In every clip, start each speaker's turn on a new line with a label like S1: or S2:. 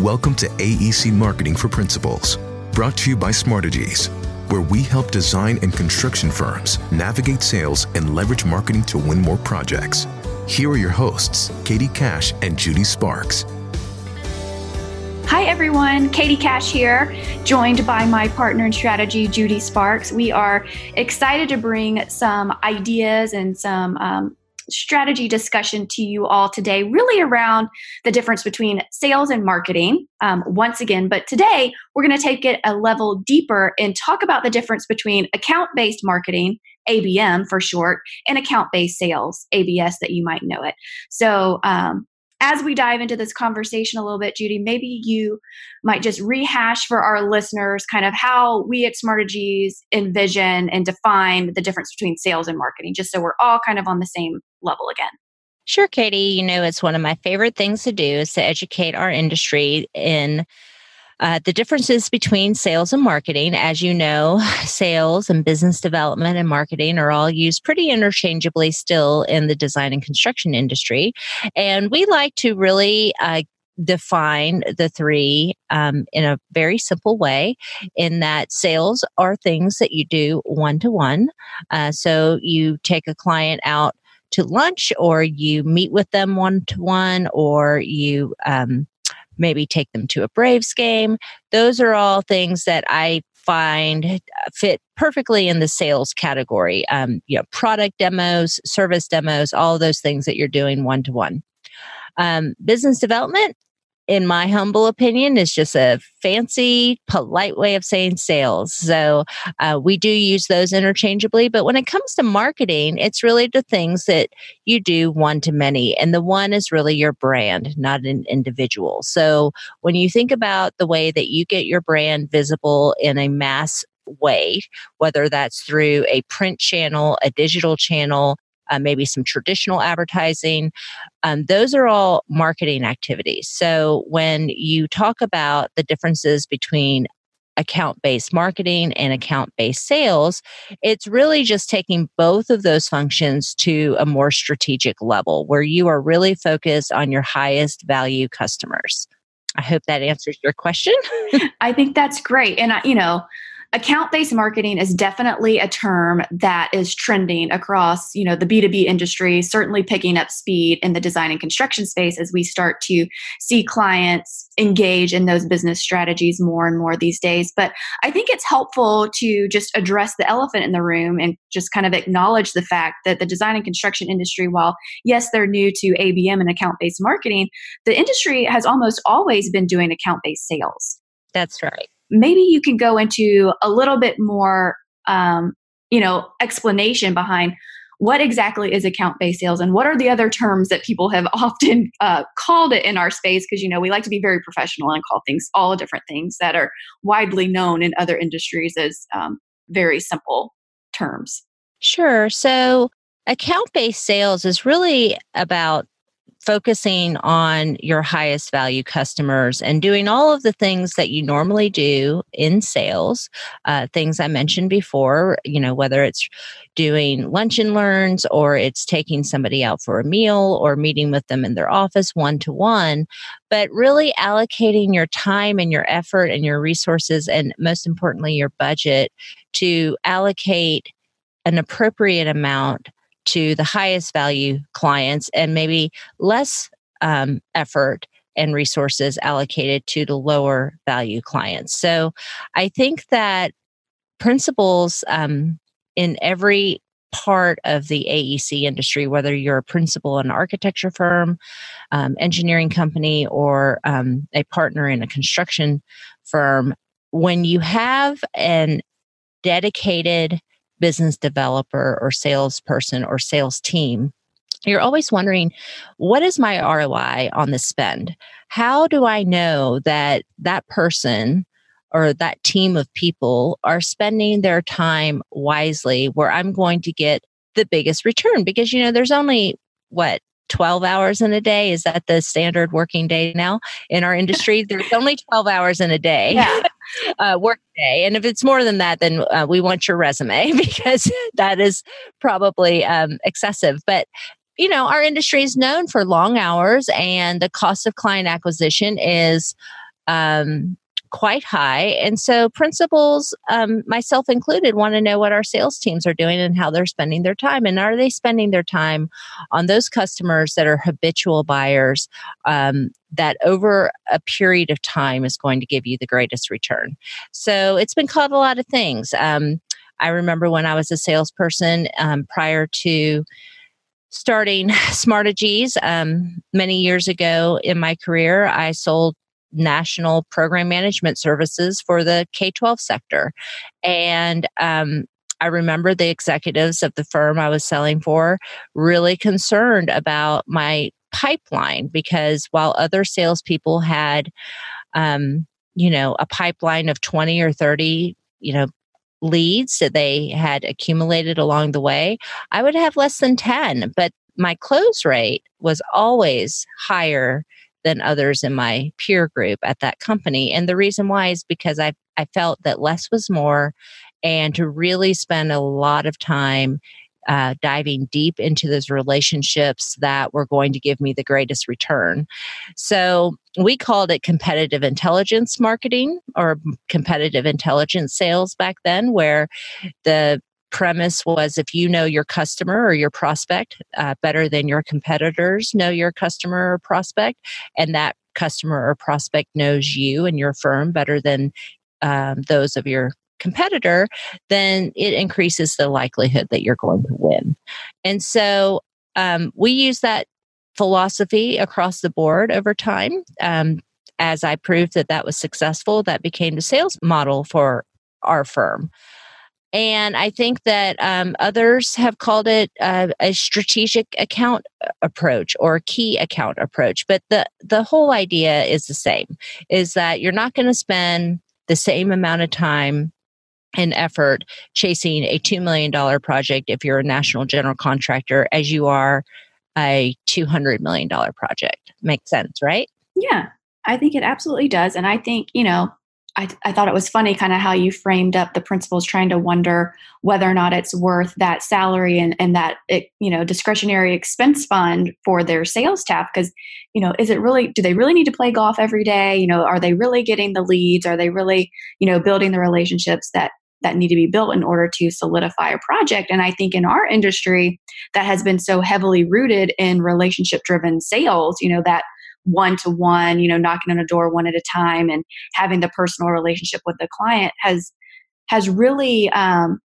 S1: Welcome to AEC Marketing for Principals, brought to you by Smartegies, where we help design and construction firms navigate sales and leverage marketing to win more projects. Here are your hosts, Katie Cash and Judy Sparks.
S2: Hi, everyone. Katie Cash here, joined by my partner in strategy, Judy Sparks. We are excited to bring some ideas and some um, strategy discussion to you all today, really around the difference between sales and marketing um, once again. But today, we're going to take it a level deeper and talk about the difference between account based marketing, ABM for short, and account based sales, ABS that you might know it. So, um, as we dive into this conversation a little bit, Judy, maybe you might just rehash for our listeners kind of how we at Smartegies envision and define the difference between sales and marketing, just so we're all kind of on the same level again.
S3: Sure, Katie. You know, it's one of my favorite things to do is to educate our industry in uh, the differences between sales and marketing, as you know, sales and business development and marketing are all used pretty interchangeably still in the design and construction industry. And we like to really uh, define the three um, in a very simple way in that sales are things that you do one to one. So you take a client out to lunch or you meet with them one to one or you um, maybe take them to a Braves game. Those are all things that I find fit perfectly in the sales category. Um, you know, product demos, service demos, all those things that you're doing one to one. Business development, in my humble opinion, is just a fancy, polite way of saying sales. So uh, we do use those interchangeably. But when it comes to marketing, it's really the things that you do one to many. And the one is really your brand, not an individual. So when you think about the way that you get your brand visible in a mass way, whether that's through a print channel, a digital channel, uh, maybe some traditional advertising. Um, those are all marketing activities. So when you talk about the differences between account based marketing and account based sales, it's really just taking both of those functions to a more strategic level where you are really focused on your highest value customers. I hope that answers your question.
S2: I think that's great. And, I, you know, account based marketing is definitely a term that is trending across you know the b2b industry certainly picking up speed in the design and construction space as we start to see clients engage in those business strategies more and more these days. But i think it's helpful to just address the elephant in the room and just kind of acknowledge the fact that the design and construction industry while yes they're new to abm and account based marketing the industry has almost always been doing account based sales.
S3: That's right
S2: maybe you can go into a little bit more um, you know explanation behind what exactly is account based sales and what are the other terms that people have often uh, called it in our space because you know we like to be very professional and call things all different things that are widely known in other industries as um, very simple terms.
S3: Sure. So account based sales is really about focusing on your highest value customers and doing all of the things that you normally do in sales uh, things i mentioned before you know whether it's doing lunch and learns or it's taking somebody out for a meal or meeting with them in their office one to one but really allocating your time and your effort and your resources and most importantly your budget to allocate an appropriate amount to the highest value clients and maybe less um, effort and resources allocated to the lower value clients. So I think that principals um, in every part of the AEC industry, whether you're a principal in an architecture firm, um, engineering company, or um, a partner in a construction firm, when you have an dedicated business developer or salesperson or sales team, you're always wondering, what is my ROI on the spend? How do I know that that person or that team of people are spending their time wisely where I'm going to get the biggest return? Because, you know, there's only what 12 hours in a day is that the standard working day now in our industry there's only 12 hours in a day yeah. Uh, and if it's more than that then uh, we want your resume because that is probably um, excessive. But you know our industry is known for long hours and the cost of client acquisition is um, quite high. And so principals, um, myself included, want to know what our sales teams are doing and how they're spending their time. And are they spending their time on those customers that are habitual buyers um, that over a period of time is going to give you the greatest return? So it's been called a lot of things. Um, I remember when I was a salesperson um, prior to starting Smartegies um, many years ago in my career, I sold national program management services for the K 12 sector. And um, I remember the executives of the firm I was selling for really concerned about my pipeline because while other salespeople had, um, you know, a pipeline of 20 or 30, you know, leads that they had accumulated along the way, I would have less than 10. But my close rate was always higher than others in my peer group at that company. And the reason why is because I, I felt that less was more and to really spend a lot of time uh, diving deep into those relationships that were going to give me the greatest return. So we called it competitive intelligence marketing or competitive intelligence sales back then, where the premise was if you know your customer or your prospect uh, better than your competitors know your customer or prospect, and that customer or prospect knows you and your firm better than um, those of your competitor, then it increases the likelihood that you're going to win. And so um, we use that philosophy across the board over time. Um, as I proved that that was successful, that became the sales model for our firm. And I think that um, others have called it uh, a strategic account uh, approach or key account approach. But the, the whole idea is the same, is that you're not going to spend the same amount of time and effort chasing a $2 million project if you're a national general contractor as you are a $200 million project. Makes sense, right?
S2: Yeah, I think it absolutely does. And I think, you know, I, I thought it was funny kind of how you framed up the principals trying to wonder whether or not it's worth that salary and, and that it, you know discretionary expense fund for their sales staff. Because you know is it really do they really need to play golf every day? You know are they really getting the leads? Are they really you know building the relationships that that need to be built in order to solidify a project? And i think in our industry that has been so heavily rooted in relationship driven sales you know that one to one, you know, knocking on a door one at a time and having the personal relationship with the client has has really um,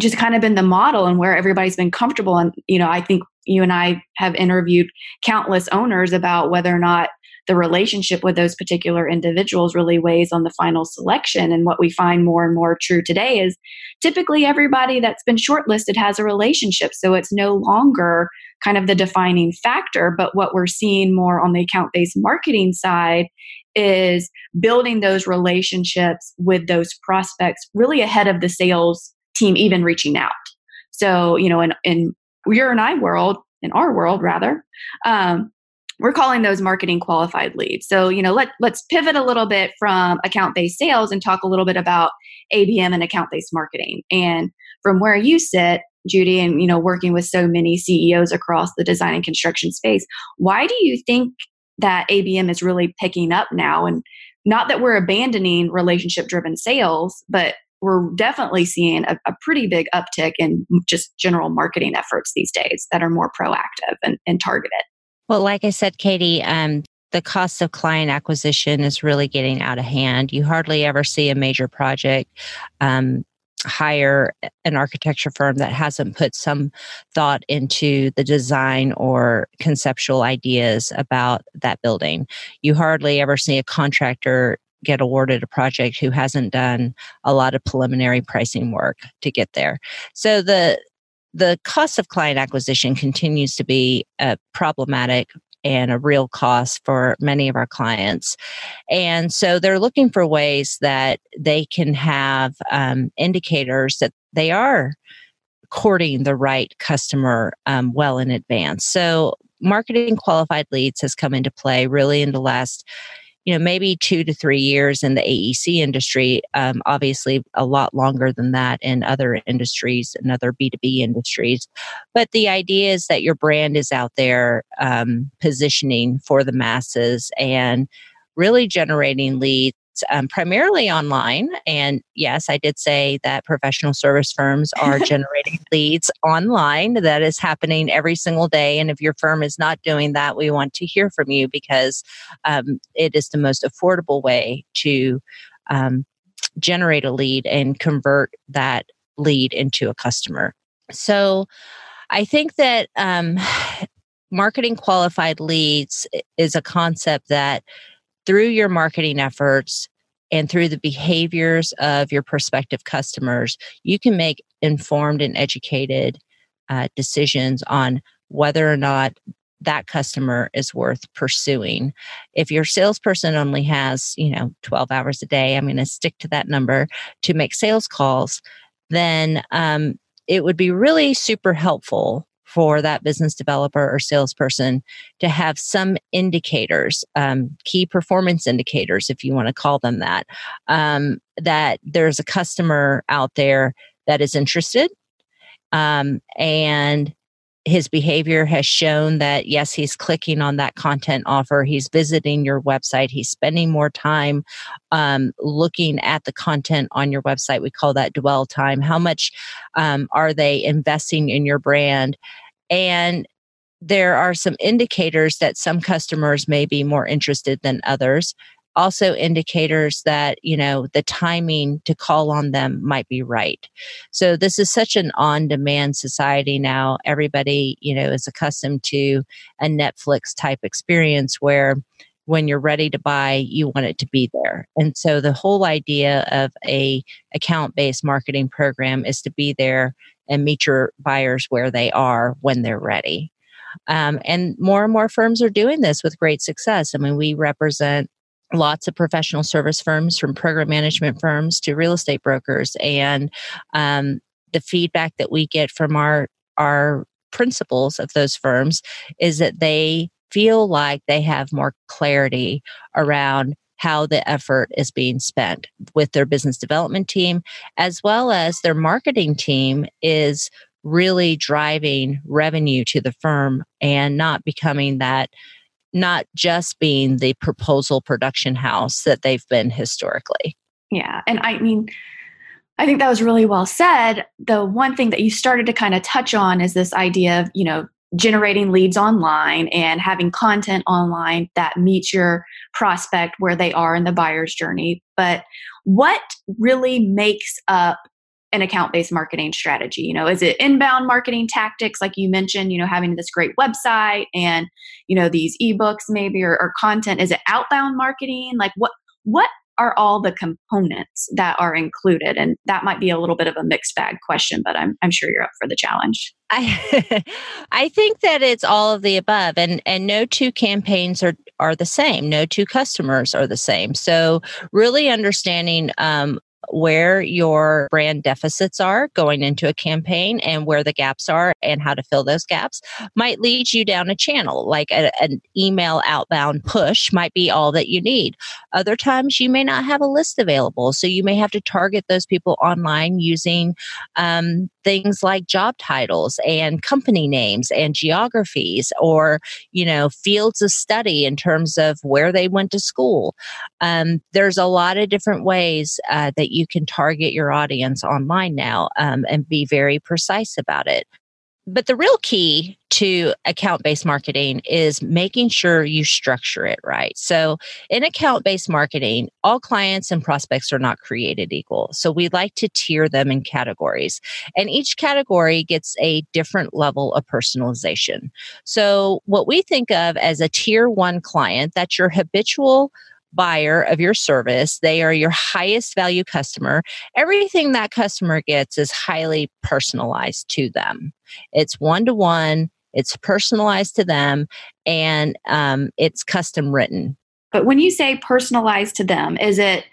S2: just kind of been the model and where everybody's been comfortable. And you know, I think you and I have interviewed countless owners about whether or not the relationship with those particular individuals really weighs on the final selection. And what we find more and more true today is typically everybody that's been shortlisted has a relationship. So it's no longer kind of the defining factor. But what we're seeing more on the account based marketing side is building those relationships with those prospects really ahead of the sales team even reaching out. So, you know, in, in your and I world, in our world rather, um, we're calling those marketing qualified leads. So, you know, let, let's pivot a little bit from account based sales and talk a little bit about ABM and account based marketing. And from where you sit, Judy, and, you know, working with so many CEOs across the design and construction space, why do you think that ABM is really picking up now? And not that we're abandoning relationship driven sales, but we're definitely seeing a, a, pretty big uptick in just general marketing efforts these days that are more proactive and, and targeted.
S3: Well, like I said, Katie, um, the cost of client acquisition is really getting out of hand. You hardly ever see a major project um, hire an architecture firm that hasn't put some thought into the design or conceptual ideas about that building. You hardly ever see a contractor get awarded a project who hasn't done a lot of preliminary pricing work to get there. So the the cost of client acquisition continues to be a problematic and a real cost for many of our clients. And so they're looking for ways that they can have um, indicators that they are courting the right customer um, well in advance. So marketing qualified leads has come into play really in the last you know maybe two to three years in the AEC industry. Um, obviously, a lot longer than that in other industries and other B two B industries. But the idea is that your brand is out there um, positioning for the masses and really generating leads um, primarily online. And yes, I did say that professional service firms are generating leads online. That is happening every single day. And if your firm is not doing that, we want to hear from you because um, it is the most affordable way to um, generate a lead and convert that lead into a customer. So I think that um, marketing qualified leads is a concept that through your marketing efforts and through the behaviors of your prospective customers, you can make informed and educated uh, decisions on whether or not that customer is worth pursuing. If your salesperson only has, you know, 12 hours a day, I'm going to stick to that number to make sales calls, then um, it would be really super helpful for that business developer or salesperson to have some indicators, um, key performance indicators, if you want to call them that, um, that there's a customer out there that is interested um, and his behavior has shown that yes he's clicking on that content offer. He's visiting your website. He's spending more time um, looking at the content on your website. We call that dwell time. How much um, are they investing in your brand? And there are some indicators that some customers may be more interested than others also indicators that you know the timing to call on them might be right. So this is such an on demand society now. Everybody you know is accustomed to a netflix type experience where when you're ready to buy you want it to be there. And so the whole idea of a account based marketing program is to be there and meet your buyers where they are when they're ready. Um, and more and more firms are doing this with great success. I mean we represent lots of professional service firms from program management firms to real estate brokers and um, the feedback that we get from our our principals of those firms is that they feel like they have more clarity around how the effort is being spent with their business development team as well as their marketing team is really driving revenue to the firm and not becoming that not just being the proposal production house that they've been historically.
S2: Yeah. And I mean, I think that was really well said. The one thing that you started to kind of touch on is this idea of, you know, generating leads online and having content online that meets your prospect where they are in the buyer's journey. But what really makes up an account based marketing strategy? You know, is it inbound marketing tactics, like you mentioned, you know, having this great website and, you know, these ebooks maybe or, or content? Is it outbound marketing? Like what, what are all the components that are included? And that might be a little bit of a mixed bag question, but I'm, I'm sure you're up for the challenge.
S3: I, I think that it's all of the above and, and no two campaigns are, are the same. No two customers are the same. So really understanding um, where your brand deficits are going into a campaign and where the gaps are and how to fill those gaps might lead you down a channel like a, an email outbound push might be all that you need. Other times you may not have a list available so you may have to target those people online using um, things like job titles and company names and geographies or you know fields of study in terms of where they went to school. Um, there's a lot of different ways uh, that you can target your audience online now um, and be very precise about it. But the real key to account based marketing is making sure you structure it right. So, in account based marketing, all clients and prospects are not created equal. So, we like to tier them in categories, and each category gets a different level of personalization. So, what we think of as a tier one client, that's your habitual buyer of your service. They are your highest value customer. Everything that customer gets is highly personalized to them. It's one to one, it's personalized to them, and um, it's custom written.
S2: But when you say personalized to them, is it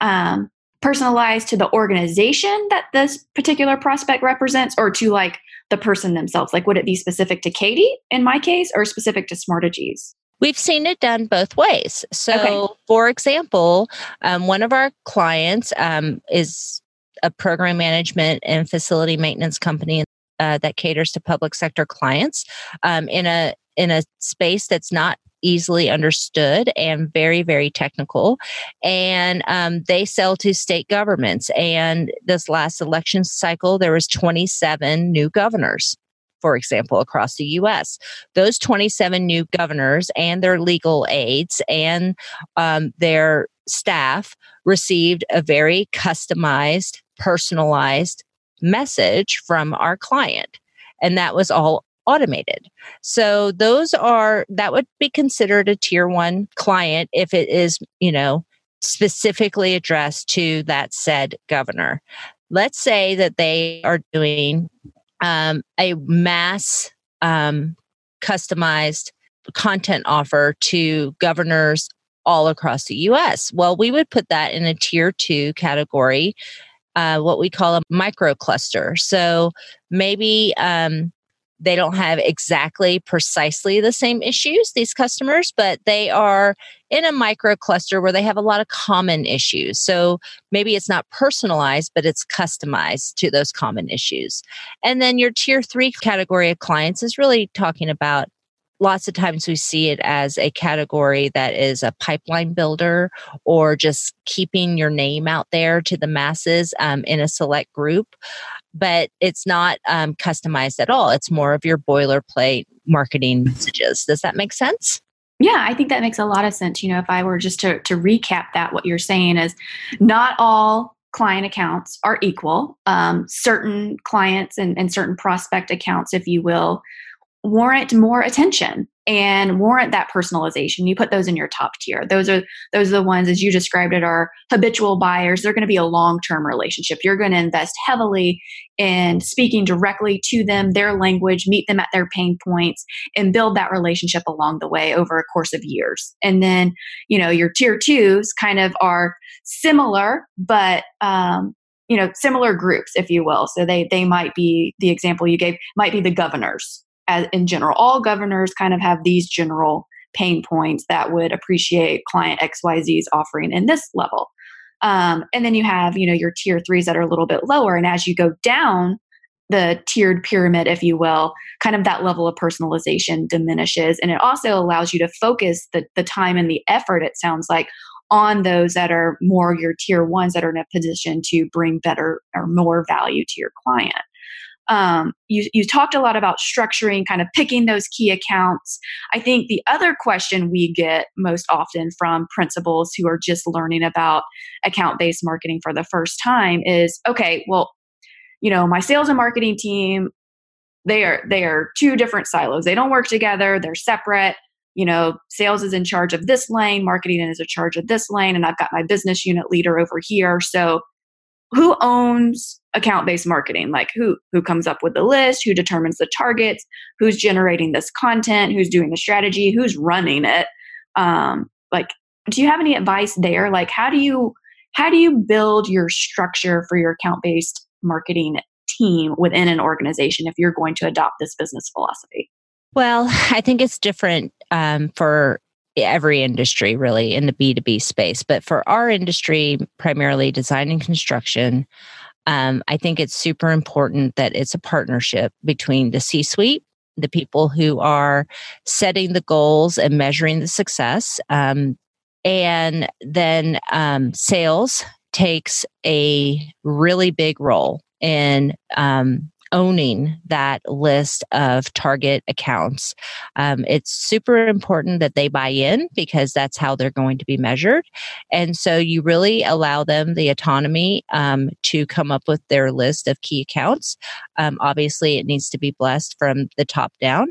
S2: um, personalized to the organization that this particular prospect represents or to like the person themselves? Like, would it be specific to Katie in my case or specific to Smartegies?
S3: We've seen it done both ways. So, okay. for example, um, one of our clients um, is a program management and facility maintenance company uh, that caters to public sector clients um, in a in a space that's not easily understood and very, very technical. And um, they sell to state governments. And this last election cycle, there was 27 new governors for example, across the US. Those 27 new governors and their legal aides and um, their staff received a very customized, personalized message from our client. And that was all automated. So those are, that would be considered a tier one client if it is, you know, specifically addressed to that said governor. Let's say that they are doing um, a mass um, customized content offer to governors all across the US. Well, we would put that in a tier two category, uh, what we call a micro cluster. So maybe um, they don't have exactly precisely the same issues, these customers, but they are in a micro cluster where they have a lot of common issues. So maybe it's not personalized, but it's customized to those common issues. And then your tier three category of clients is really talking about lots of times we see it as a category that is a pipeline builder or just keeping your name out there to the masses um, in a select group but it's not um, customized at all. It's more of your boilerplate marketing messages. Does that make sense?
S2: Yeah, I think that makes a lot of sense. You know, if I were just to, to recap that, what you're saying is not all client accounts are equal. Um, certain clients and, and certain prospect accounts, if you will, warrant more attention and warrant that personalization. You put those in your top tier. Those are those are the ones as you described it are habitual buyers. They're going to be a long-term relationship. You're going to invest heavily in speaking directly to them their language meet them at their pain points and build that relationship along the way over a course of years. And then you know your tier twos kind of are similar but um, you know similar groups if you will. So they they might be the example you gave might be the governors as in general. All governors kind of have these general pain points that would appreciate client XYZ's offering in this level. Um, and then you have, you know, your tier threes that are a little bit lower. And as you go down the tiered pyramid, if you will, kind of that level of personalization diminishes. And it also allows you to focus the, the time and the effort, it sounds like, on those that are more your tier ones that are in a position to bring better or more value to your client. Um, you, you talked a lot about structuring, kind of picking those key accounts. I think the other question we get most often from principals who are just learning about account based marketing for the first time is okay, well, you know, my sales and marketing team, they are they are two different silos. They don't work together, they're separate you know, sales is in charge of this lane, marketing is in charge of this lane, and I've got my business unit leader over here. So who owns account based marketing like who who comes up with the list who determines the targets who's generating this content who's doing the strategy who's running it um like do you have any advice there like how do you how do you build your structure for your account based marketing team within an organization if you're going to adopt this business philosophy
S3: well i think it's different um, for every industry really in the B2B space. But for our industry, primarily design and construction, um, I think it's super important that it's a partnership between the C suite, the people who are setting the goals and measuring the success, um, and then um, sales takes a really big role in um, owning that list of target accounts. Um, it's super important that they buy in because that's how they're going to be measured. And so you really allow them the autonomy um, to come up with their list of key accounts. Um, obviously, it needs to be blessed from the top down.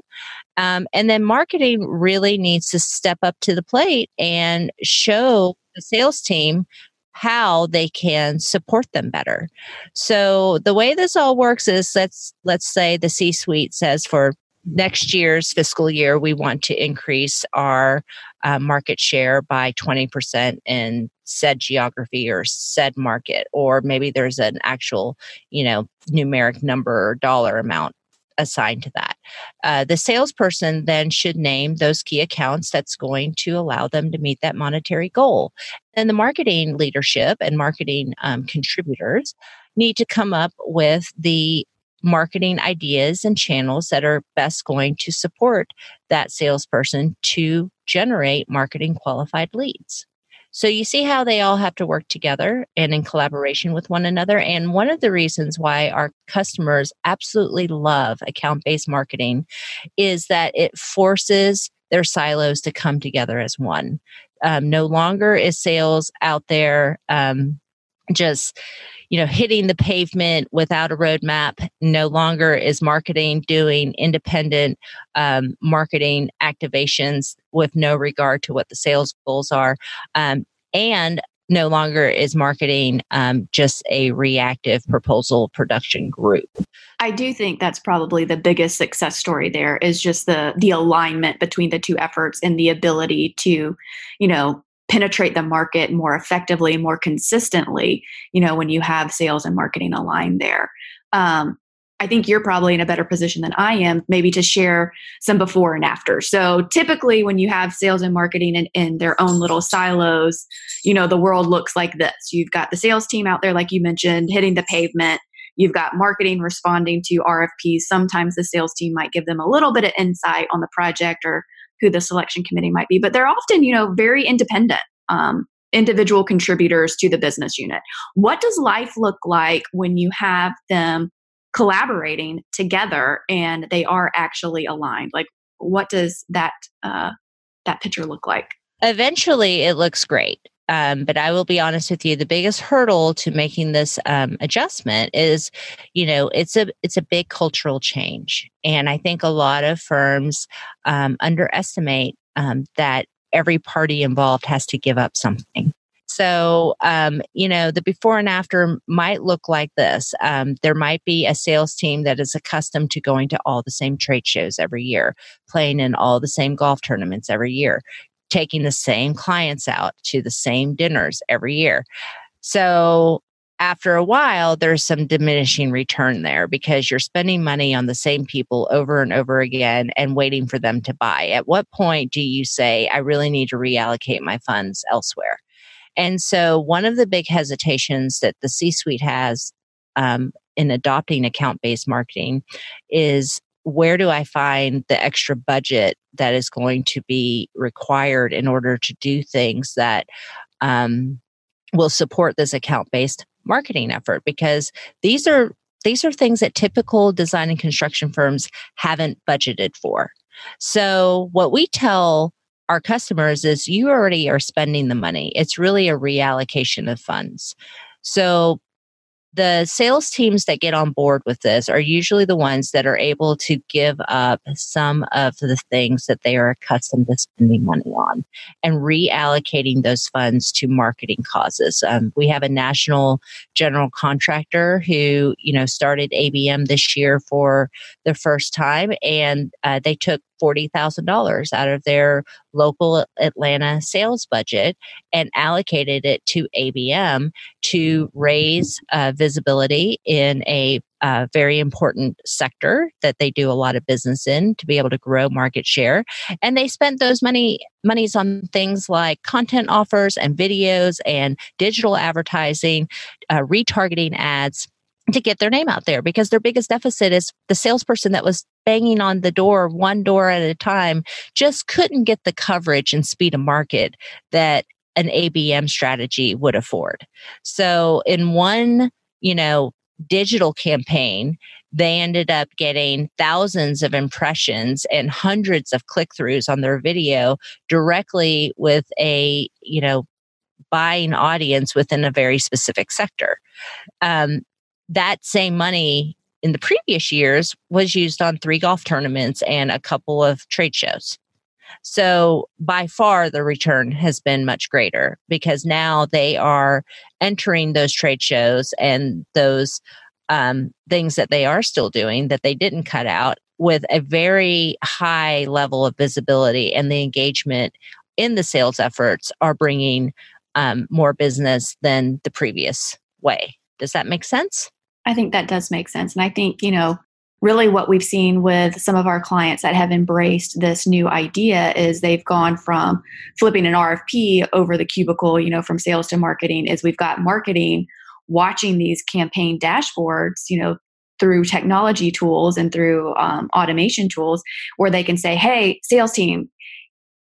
S3: Um, and then marketing really needs to step up to the plate and show the sales team how they can support them better. So the way this all works is let's let's say the C-suite says for next year's fiscal year we want to increase our uh, market share by 20% in said geography or said market or maybe there's an actual you know numeric number or dollar amount assigned to that. Uh, the salesperson then should name those key accounts that's going to allow them to meet that monetary goal. And the marketing leadership and marketing um, contributors need to come up with the marketing ideas and channels that are best going to support that salesperson to generate marketing qualified leads. So you see how they all have to work together and in collaboration with one another. And one of the reasons why our customers absolutely love account based marketing is that it forces their silos to come together as one. Um, no longer is sales out there um, just you know hitting the pavement without a roadmap no longer is marketing doing independent um, marketing activations with no regard to what the sales goals are um, and no longer is marketing um, just a reactive proposal production group.
S2: I do think that's probably the biggest success story there is just the the alignment between the two efforts and the ability to you know penetrate the market more effectively, more consistently, you know, when you have sales and marketing aligned there. Um, I think you're probably in a better position than I am, maybe to share some before and after. So typically, when you have sales and marketing in, in, their own little silos, you know, the world looks like this. You've got the sales team out there, like you mentioned, hitting the pavement. You've got marketing responding to RFPs. Sometimes the sales team might give them a little bit of insight on the project or who the selection committee might be, but they're often, you know, very independent. Um, individual contributors to the business unit. What does life look like when you have them collaborating together and they are actually aligned? Like, what does that uh, that picture look like?
S3: Eventually, it looks great. Um, but I will be honest with you, the biggest hurdle to making this um, adjustment is, you know, it's a it's a big cultural change, and I think a lot of firms um, underestimate um, that every party involved has to give up something. So, um, you know, the before and after might look like this. Um, there might be a sales team that is accustomed to going to all the same trade shows every year, playing in all the same golf tournaments every year taking the same clients out to the same dinners every year. So after a while, there's some diminishing return there because you're spending money on the same people over and over again and waiting for them to buy. At what point do you say, I really need to reallocate my funds elsewhere? And so, one of the big hesitations that the C suite has um, in adopting account based marketing is where do I find the extra budget that is going to be required in order to do things that um, will support this account based marketing effort? Because these are these are things that typical design and construction firms haven't budgeted for. So, what we tell our customers is you already are spending the money. It's really a reallocation of funds. So, the sales teams that get on board with this are usually the ones that are able to give up some of the things that they are accustomed to spending money on and reallocating those funds to marketing causes. Um, we have a national general contractor who, you know, started ABM this year for the first time and uh, they took $40,000 out of their local Atlanta sales budget and allocated it to ABM to raise uh, visibility in a uh, very important sector that they do a lot of business in to be able to grow market share. And they spent those money monies on things like content offers and videos and digital advertising, uh, retargeting ads to get their name out there because their biggest deficit is the salesperson that was banging on the door one door at a time just couldn't get the coverage and speed of market that an ABM strategy would afford. So in one, you know, digital campaign, they ended up getting thousands of impressions and hundreds of click throughs on their video directly with a, you know, buying audience within a very specific sector. Um, that same money in the previous years was used on three golf tournaments and a couple of trade shows. So by far the return has been much greater because now they are entering those trade shows and those um, things that they are still doing that they didn't cut out with a very high level of visibility and the engagement in the sales efforts are bringing um, more business than the previous way. Does that make sense?
S2: I think that does make sense. And I think, you know, really what we've seen with some of our clients that have embraced this new idea is they've gone from flipping an RFP over the cubicle, you know, from sales to marketing, is we've got marketing watching these campaign dashboards, you know, through technology tools and through um, automation tools where they can say, hey, sales team,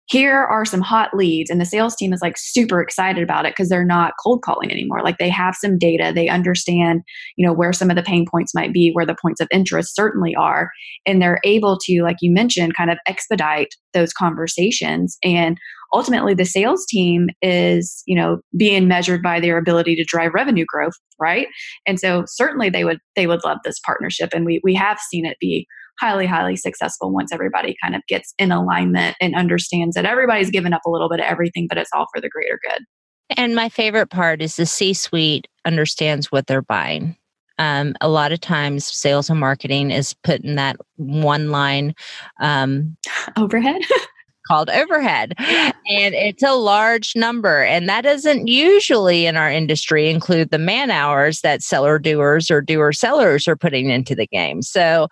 S2: here are some hot leads and the sales team is like super excited about it because they're not cold calling anymore. Like they have some data. They understand you know where some of the pain points might be where the points of interest certainly are and they're able to like you mentioned kind of expedite those conversations. And ultimately the sales team is you know being measured by their ability to drive revenue growth right? And so certainly they would they would love this partnership and we we have seen it be highly, highly successful once everybody kind of gets in alignment and understands that everybody's given up a little bit of everything, but it's all for the greater good.
S3: And my favorite part is the C suite understands what they're buying. Um, a lot of times, sales and marketing is put in that one line
S2: um, overhead.
S3: called overhead. And it's a large number. And that doesn't usually in our industry include the man hours that seller doers or doer sellers are putting into the game. So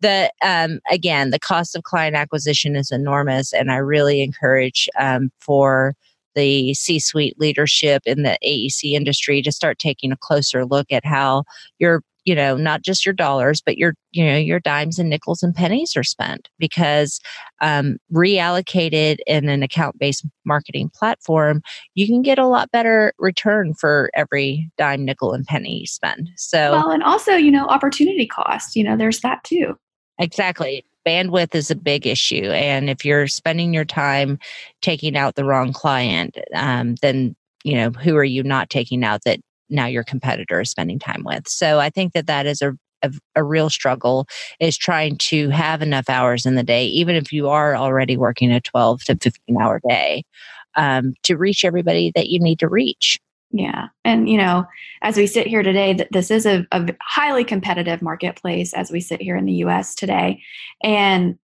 S3: the um, again, the cost of client acquisition is enormous. And I really encourage um, for the C suite leadership in the AEC industry to start taking a closer look at how your you know not just your dollars but your you know your dimes and nickels and pennies are spent because um, reallocated in an account based marketing platform you can get a lot better return for every dime nickel and penny you spend. So
S2: well and also you know opportunity cost you know there's that too.
S3: Exactly. Bandwidth is a big issue and if you're spending your time taking out the wrong client um, then you know who are you not taking out that now your competitor is spending time with. So I think that that is a a, a, real struggle is trying to have enough hours in the day, even if you are already working a 12 to 15 hour day, um, to reach everybody that you need to reach.
S2: Yeah. And, you know, as we sit here today, that this is a, a highly competitive marketplace as we sit here in the US today. And,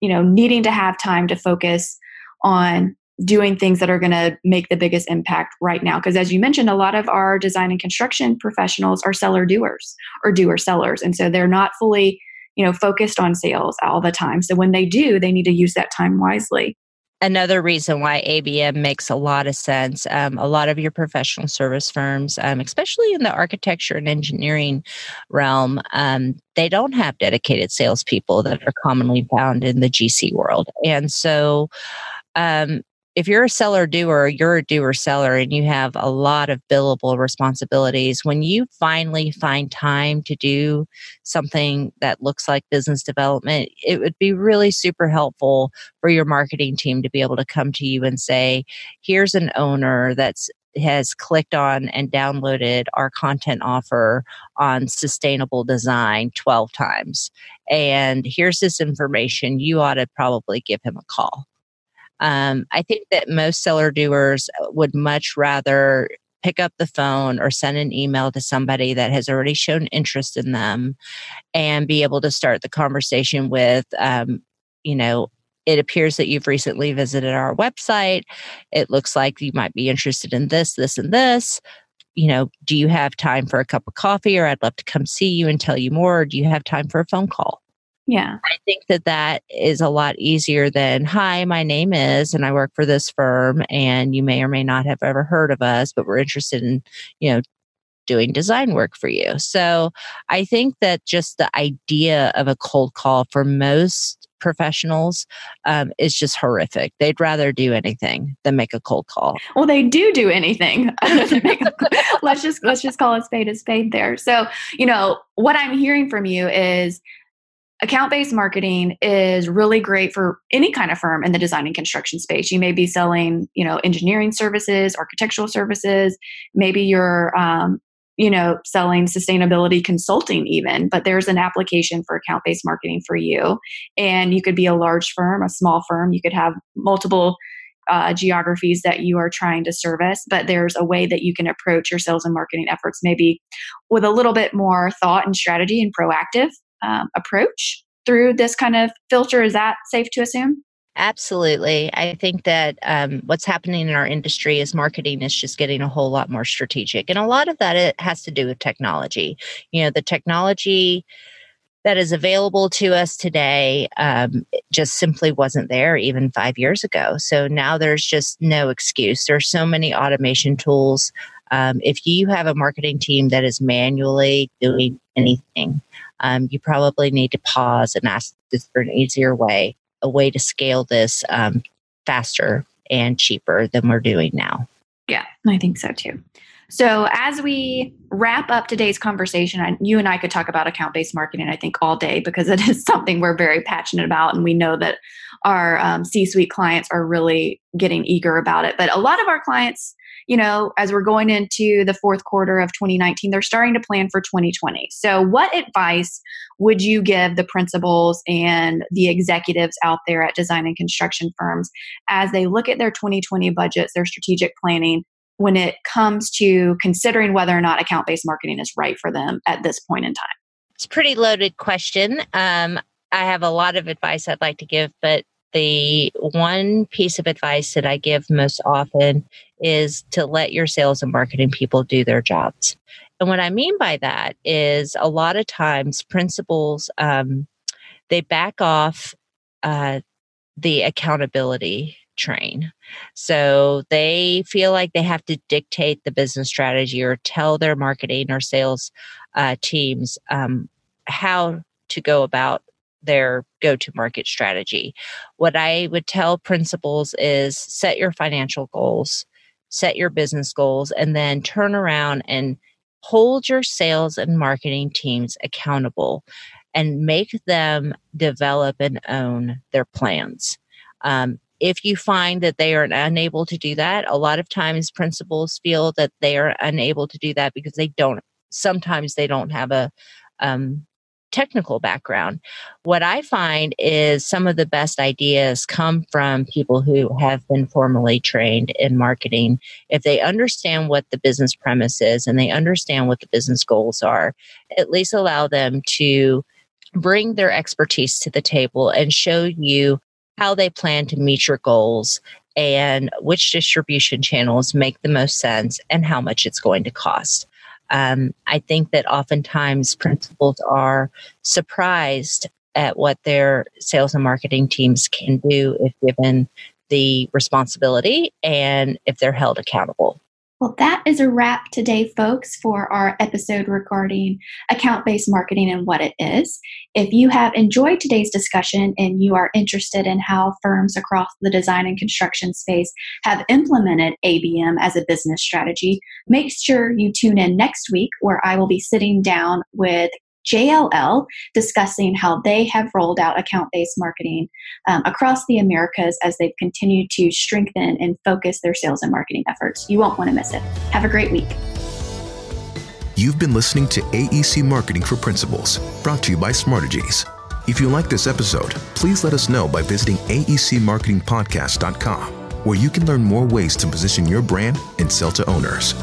S2: you know, needing to have time to focus on doing things that are going to make the biggest impact right now. Because as you mentioned, a lot of our design and construction professionals are seller doers or doer sellers. And so they're not fully, you know, focused on sales all the time. So when they do, they need to use that time wisely.
S3: Another reason why ABM makes a lot of sense. Um, a lot of your professional service firms, um, especially in the architecture and engineering realm, um, they don't have dedicated salespeople that are commonly found in the GC world. And so um, if you're a seller doer, you're a doer seller and you have a lot of billable responsibilities. When you finally find time to do something that looks like business development, it would be really super helpful for your marketing team to be able to come to you and say, here's an owner that's has clicked on and downloaded our content offer on sustainable design 12 times. And here's this information. You ought to probably give him a call um, I think that most seller doers would much rather pick up the phone or send an email to somebody that has already shown interest in them and be able to start the conversation with, um, you know, it appears that you've recently visited our website. It looks like you might be interested in this, this, and this. You know, do you have time for a cup of coffee or I'd love to come see you and tell you more? Or do you have time for a phone call?
S2: Yeah.
S3: I think that that is a lot easier than, hi, my name is, and I work for this firm, and you may or may not have ever heard of us, but we're interested in, you know, doing design work for you. So I think that just the idea of a cold call for most professionals um, is just horrific. They'd rather do anything than make a cold call.
S2: Well, they do do anything. let's just let's just call a spade a spade there. So you know what I'm hearing from you is account based marketing is really great for any kind of firm in the design and construction space. You may be selling, you know, engineering services, architectural services. Maybe you're, um, you know, selling sustainability consulting even, but there's an application for account based marketing for you. And you could be a large firm, a small firm. You could have multiple uh, geographies that you are trying to service, but there's a way that you can approach your sales and marketing efforts maybe with a little bit more thought and strategy and proactive um, approach through this kind of filter. Is that safe to assume?
S3: Absolutely. I think that um, what's happening in our industry is marketing is just getting a whole lot more strategic. And a lot of that it has to do with technology. You know, the technology that is available to us today um, just simply wasn't there even five years ago. So now there's just no excuse. There's so many automation tools. Um, if you have a marketing team that is manually doing anything, um, you probably need to pause and ask this for an easier way, a way to scale this um, faster and cheaper than we're doing now.
S2: Yeah, I think so too. So, as we wrap up today's conversation, you and I could talk about account based marketing, I think, all day because it is something we're very passionate about. And we know that our um, C suite clients are really getting eager about it. But a lot of our clients, you know, as we're going into the fourth quarter of 2019, they're starting to plan for 2020. So, what advice would you give the principals and the executives out there at design and construction firms as they look at their 2020 budgets, their strategic planning? When it comes to considering whether or not account based marketing is right for them at this point in time?
S3: It's a pretty loaded question. Um, I have a lot of advice I'd like to give, but the one piece of advice that I give most often is to let your sales and marketing people do their jobs. And what I mean by that is a lot of times principals, um, they back off uh, the accountability train. So they feel like they have to dictate the business strategy or tell their marketing or sales uh, teams um, how to go about their go to market strategy. What I would tell principals is set your financial goals, set your business goals, and then turn around and hold your sales and marketing teams accountable and make them develop and own their plans. Um, if you find that they are unable to do that, a lot of times principals feel that they are unable to do that because they don't, sometimes they don't have a, um, technical background. What I find is some of the best ideas come from people who have been formally trained in marketing. If they understand what the business premise is and they understand what the business goals are, at least allow them to bring their expertise to the table and show you how they plan to meet your goals and which distribution channels make the most sense and how much it's going to cost. Um, I think that oftentimes principals are surprised at what their sales and marketing teams can do if given the responsibility and if they're held accountable.
S2: Well, that is a wrap today, folks, for our episode regarding account based marketing and what it is. If you have enjoyed today's discussion and you are interested in how firms across the design and construction space have implemented ABM as a business strategy, make sure you tune in next week where I will be sitting down with JLL discussing how they have rolled out account based marketing um, across the Americas as they've continued to strengthen and focus their sales and marketing efforts. You won't want to miss it. Have a great week.
S1: You've been listening to AEC Marketing for Principals, brought to you by Smartegies. If you like this episode, please let us know by visiting aecmarketingpodcast.com, where you can learn more ways to position your brand and sell to owners.